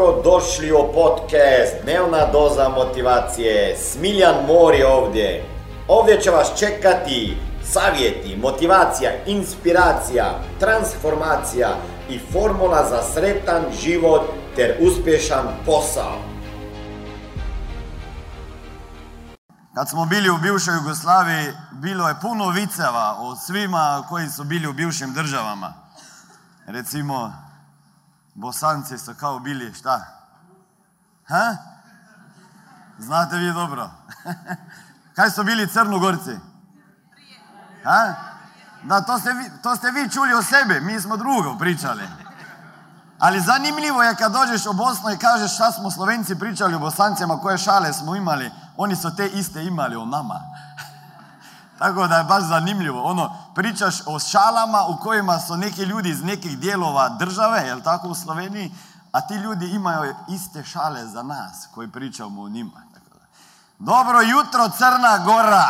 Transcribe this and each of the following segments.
Dobro došli u podcast Dnevna doza motivacije. Smiljan Mor je ovdje. Ovdje će vas čekati savjeti, motivacija, inspiracija, transformacija i formula za sretan život ter uspješan posao. Kad smo bili u bivšoj Jugoslaviji, bilo je puno viceva o svima koji su bili u bivšim državama. Recimo, Bosanci su kao bili, šta? Ha? Znate vi dobro. Kaj su bili Crnogorci? Ha? Da, to ste, vi, to ste vi čuli o sebi, mi smo drugo pričali. Ali zanimljivo je kad dođeš u Bosnu i kažeš šta smo Slovenci pričali o Bosancima, koje šale smo imali, oni su te iste imali o nama. Tako da je baš zanimljivo. Ono, pričaš o šalama u kojima su neki ljudi iz nekih dijelova države, jel tako u Sloveniji, a ti ljudi imaju iste šale za nas koji pričamo o njima. Dobro jutro Crna Gora!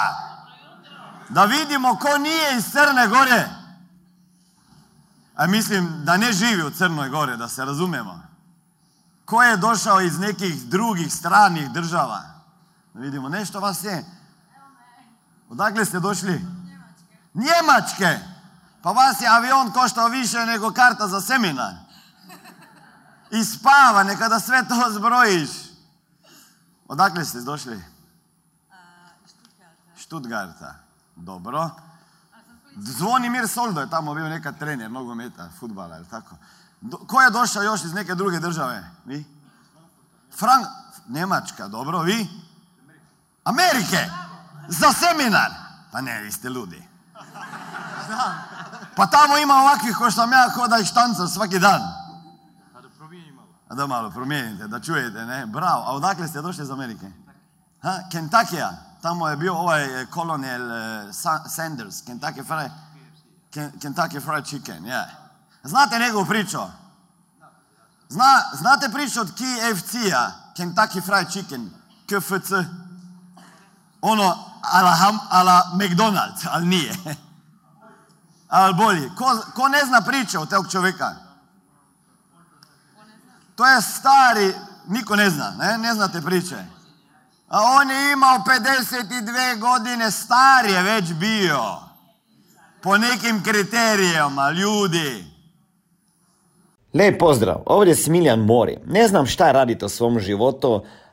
Da vidimo ko nije iz Crne Gore. A mislim da ne živi u Crnoj Gore, da se razumemo. Ko je došao iz nekih drugih stranih država? Da vidimo, nešto vas je. Odakle ste došli? Njemačke. Pa vas je avion koštao više nego karta za seminar. I spava, nekada sve to zbrojiš. Odakle ste došli? Stuttgarta. Dobro. Zvonimir Soldo je tamo bio nekad trener nogometa, futbala, je tako? ko je došao još iz neke druge države? Vi? Frank, Njemačka, dobro, vi? Amerike! Za seminar! Pa ne, vi ste ludi. Pa tamo ima ovakvih ko što sam ja ko da ih štancam svaki dan. A da malo promijenite, da čujete, ne? Bravo. A odakle ste došli iz Amerike? Ha? Kentakija. Tamo je bio ovaj kolonel Sanders, Kentucky Fried, Kentucky Fried Chicken, ja. Znate njegovu priču? Zna, znate priču od KFC-a, Kentucky Fried Chicken, KFC? Ono, ala, ham, ala McDonald's, ali nije. Ali bolje. Ko, ko ne zna priče o tog čovjeka? To je stari, niko ne zna, ne, ne znate priče. A on je imao 52 godine, star je već bio. Po nekim kriterijama, ljudi. Lijep pozdrav, ovdje je Smiljan Mori. Ne znam šta radite u svom životu,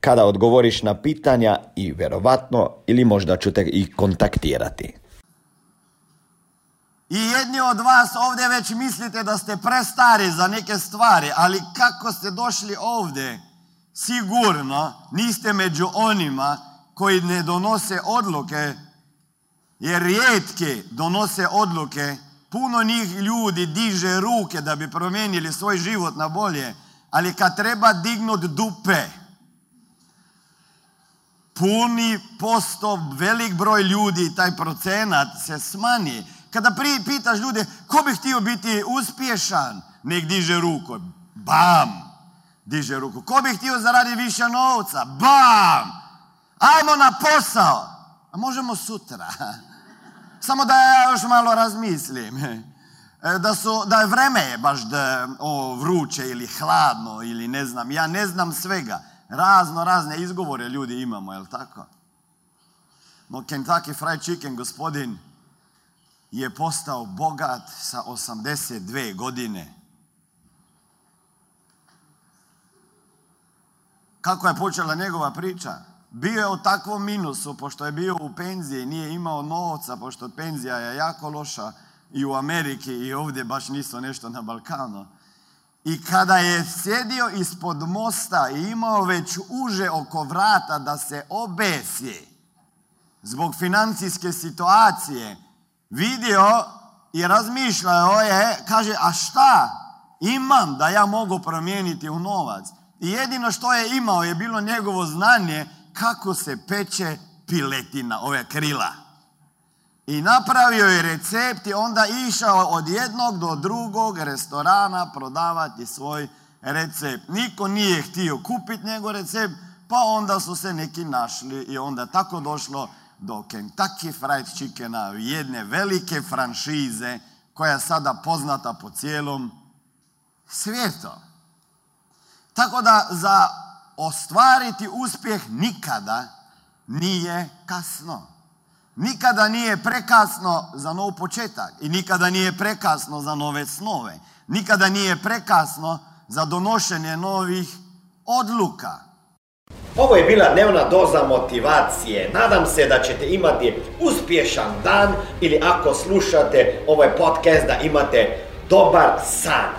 kada odgovoriš na pitanja i vjerovatno ili možda ću te i kontaktirati. I jedni od vas ovdje već mislite da ste prestari za neke stvari, ali kako ste došli ovdje, sigurno niste među onima koji ne donose odluke, jer rijetki donose odluke, puno njih ljudi diže ruke da bi promijenili svoj život na bolje, ali kad treba dignut dupe, puni posto, velik broj ljudi, taj procenat se smanji. Kada pri, pitaš ljude, ko bi htio biti uspješan, nek diže ruku. Bam! Diže ruku. Ko bi htio zaraditi više novca? Bam! Ajmo na posao. A možemo sutra. Samo da ja još malo razmislim. E, da, su, da je vreme baš da, o, vruće ili hladno ili ne znam. Ja ne znam svega. Razno razne izgovore ljudi imamo, jel tako? No Kentucky Fried Chicken, gospodin, je postao bogat sa 82 godine. Kako je počela njegova priča? bio je u takvom minusu, pošto je bio u penziji, nije imao novca, pošto penzija je jako loša i u Ameriki i ovdje baš nisu nešto na Balkanu. I kada je sjedio ispod mosta i imao već uže oko vrata da se obesi zbog financijske situacije, vidio i razmišljao je, kaže, a šta imam da ja mogu promijeniti u novac? I jedino što je imao je bilo njegovo znanje kako se peče piletina, ove krila. I napravio je recept i onda išao od jednog do drugog restorana prodavati svoj recept. Niko nije htio kupiti njegov recept, pa onda su se neki našli i onda tako došlo do Kentucky Fried Chickena, jedne velike franšize koja je sada poznata po cijelom svijetu. Tako da za ostvariti uspjeh nikada nije kasno. Nikada nije prekasno za nov početak i nikada nije prekasno za nove snove. Nikada nije prekasno za donošenje novih odluka. Ovo je bila dnevna doza motivacije. Nadam se da ćete imati uspješan dan ili ako slušate ovaj podcast da imate dobar san.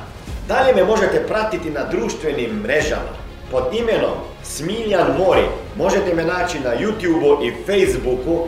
Dalje me možete pratiti na društvenim mrežama pod imenom Smiljan Mori. Možete me naći na YouTubeu i Facebooku,